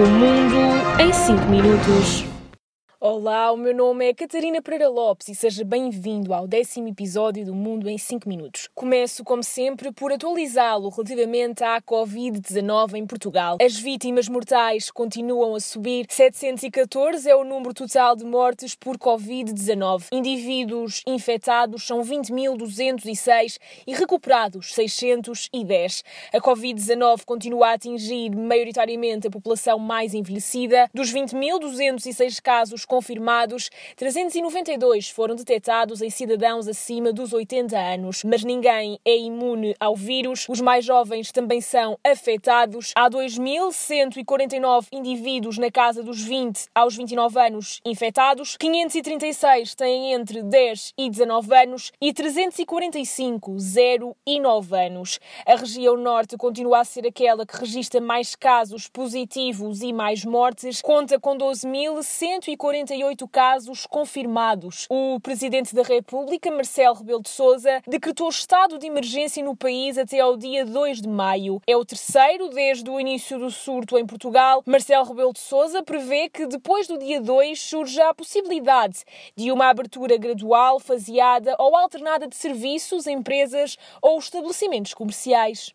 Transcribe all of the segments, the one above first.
O mundo em 5 minutos. Olá, o meu nome é Catarina Pereira Lopes e seja bem-vindo ao décimo episódio do Mundo em 5 Minutos. Começo, como sempre, por atualizá-lo relativamente à Covid-19 em Portugal. As vítimas mortais continuam a subir. 714 é o número total de mortes por Covid-19. Indivíduos infectados são 20.206 e recuperados 610. A Covid-19 continua a atingir maioritariamente a população mais envelhecida. Dos 20.206 casos confirmados, 392 foram detectados em cidadãos acima dos 80 anos, mas ninguém é imune ao vírus. Os mais jovens também são afetados. Há 2.149 indivíduos na casa dos 20 aos 29 anos infectados, 536 têm entre 10 e 19 anos e 345 0 e 9 anos. A região norte continua a ser aquela que registra mais casos positivos e mais mortes, conta com 12.140 48 casos confirmados. O presidente da República, Marcelo Rebelo de Sousa, decretou estado de emergência no país até ao dia 2 de maio. É o terceiro desde o início do surto em Portugal. Marcelo Rebelo de Sousa prevê que depois do dia 2 surja a possibilidade de uma abertura gradual, faseada ou alternada de serviços, empresas ou estabelecimentos comerciais.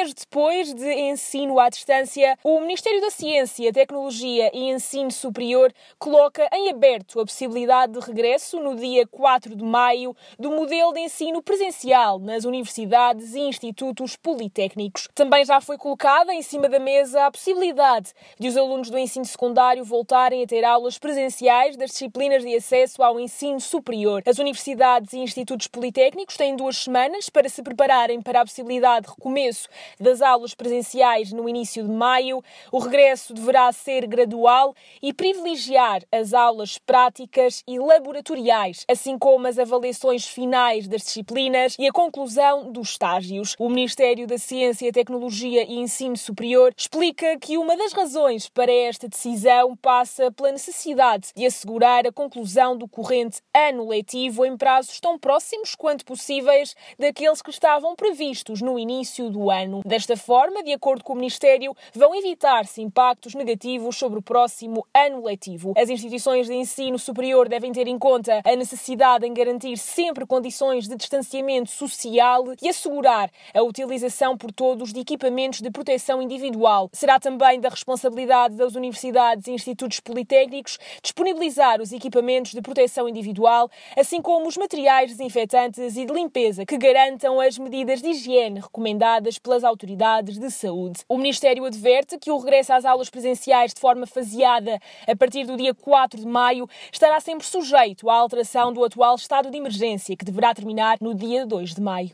Mês depois de ensino à distância, o Ministério da Ciência, Tecnologia e Ensino Superior coloca em aberto a possibilidade de regresso no dia 4 de maio do modelo de ensino presencial nas universidades e institutos politécnicos. Também já foi colocada em cima da mesa a possibilidade de os alunos do ensino secundário voltarem a ter aulas presenciais das disciplinas de acesso ao ensino superior. As universidades e institutos politécnicos têm duas semanas para se prepararem para a possibilidade de recomeço das aulas presenciais no início de maio. O regresso deverá ser gradual e privilegiar as aulas práticas e laboratoriais, assim como as avaliações finais das disciplinas e a conclusão dos estágios. O Ministério da Ciência, Tecnologia e Ensino Superior explica que uma das razões para esta decisão passa pela necessidade de assegurar a conclusão do corrente ano letivo em prazos tão próximos quanto possíveis daqueles que estavam previstos no início do ano. Desta forma, de acordo com o Ministério, vão evitar-se impactos negativos sobre o próximo ano letivo. As instituições de ensino superior devem ter em conta a necessidade em garantir sempre condições de distanciamento social e assegurar a utilização por todos de equipamentos de proteção individual. Será também da responsabilidade das universidades e institutos politécnicos disponibilizar os equipamentos de proteção individual, assim como os materiais desinfetantes e de limpeza que garantam as medidas de higiene recomendadas pela pelas autoridades de saúde. O Ministério adverte que o regresso às aulas presenciais de forma faseada a partir do dia 4 de maio estará sempre sujeito à alteração do atual estado de emergência, que deverá terminar no dia 2 de maio.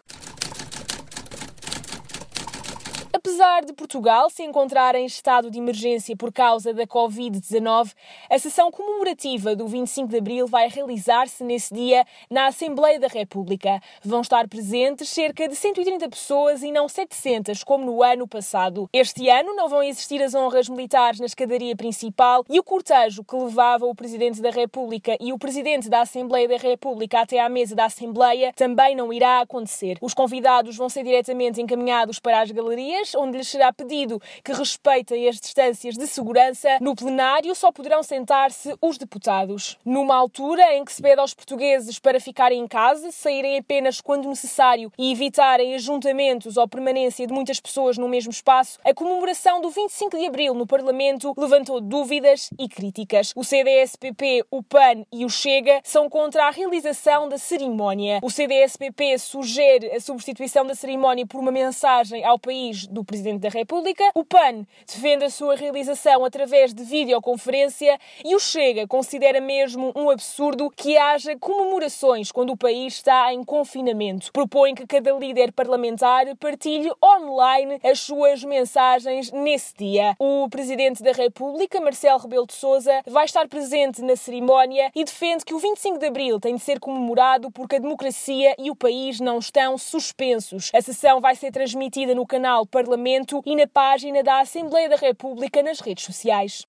Apesar de Portugal se encontrar em estado de emergência por causa da Covid-19, a sessão comemorativa do 25 de abril vai realizar-se nesse dia na Assembleia da República. Vão estar presentes cerca de 130 pessoas e não 700, como no ano passado. Este ano não vão existir as honras militares na escadaria principal e o cortejo que levava o Presidente da República e o Presidente da Assembleia da República até à mesa da Assembleia também não irá acontecer. Os convidados vão ser diretamente encaminhados para as galerias, onde lhes será pedido que respeitem as distâncias de segurança, no plenário só poderão sentar-se os deputados. Numa altura em que se pede aos portugueses para ficarem em casa, saírem apenas quando necessário e evitarem ajuntamentos ou permanência de muitas pessoas no mesmo espaço, a comemoração do 25 de abril no Parlamento levantou dúvidas e críticas. O CDS-PP, o PAN e o Chega são contra a realização da cerimónia. O CDS-PP sugere a substituição da cerimónia por uma mensagem ao país do Presidente da República. O PAN defende a sua realização através de videoconferência e o Chega considera mesmo um absurdo que haja comemorações quando o país está em confinamento. Propõe que cada líder parlamentar partilhe online as suas mensagens nesse dia. O Presidente da República, Marcelo Rebelo de Sousa, vai estar presente na cerimónia e defende que o 25 de abril tem de ser comemorado porque a democracia e o país não estão suspensos. A sessão vai ser transmitida no canal parlamentar Parlamento e na página da Assembleia da República nas redes sociais.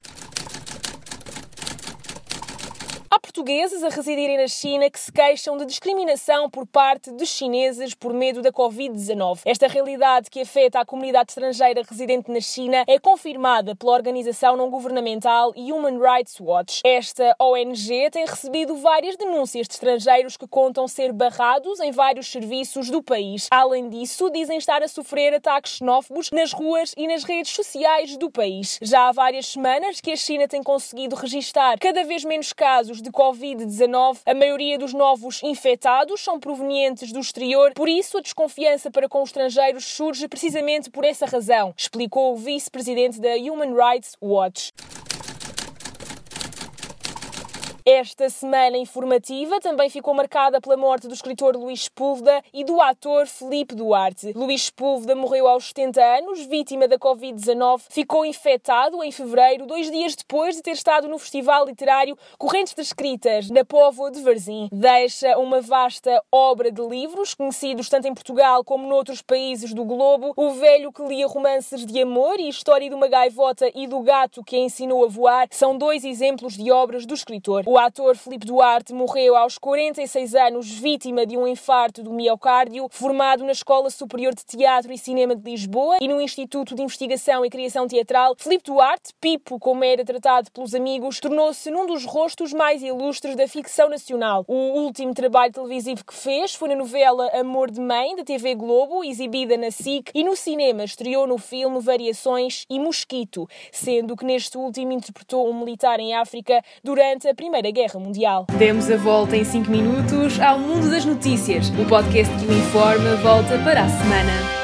Há portugueses a residirem na China que se queixam de discriminação por parte de chineses por medo da Covid-19. Esta realidade que afeta a comunidade estrangeira residente na China é confirmada pela organização não governamental Human Rights Watch. Esta ONG tem recebido várias denúncias de estrangeiros que contam ser barrados em vários serviços do país. Além disso, dizem estar a sofrer ataques xenófobos nas ruas e nas redes sociais do país. Já há várias semanas que a China tem conseguido registrar cada vez menos casos de Covid-19. A maioria dos novos infectados são provenientes do exterior, por isso a desconfiança para com os estrangeiros surge precisamente por essa razão, explicou o vice-presidente da Human Rights Watch. Esta semana informativa também ficou marcada pela morte do escritor Luís Sepúlveda e do ator Felipe Duarte. Luís Sepúlveda morreu aos 70 anos, vítima da Covid-19. Ficou infectado em fevereiro, dois dias depois de ter estado no festival literário Correntes de Escritas, na Póvoa de Varzim. Deixa uma vasta obra de livros, conhecidos tanto em Portugal como noutros países do globo. O velho que lia romances de amor e História de uma gaivota e do gato que a ensinou a voar são dois exemplos de obras do escritor. O ator Filipe Duarte morreu aos 46 anos, vítima de um infarto do miocárdio, formado na Escola Superior de Teatro e Cinema de Lisboa e no Instituto de Investigação e Criação Teatral. Filipe Duarte, Pipo, como era tratado pelos amigos, tornou-se num dos rostos mais ilustres da ficção nacional. O último trabalho televisivo que fez foi na novela Amor de Mãe, da TV Globo, exibida na SIC, e no cinema estreou no filme Variações e Mosquito, sendo que neste último interpretou um militar em África durante a Primeira Primeira Guerra Mundial. Demos a volta em 5 minutos ao mundo das notícias. O podcast que o informa volta para a semana.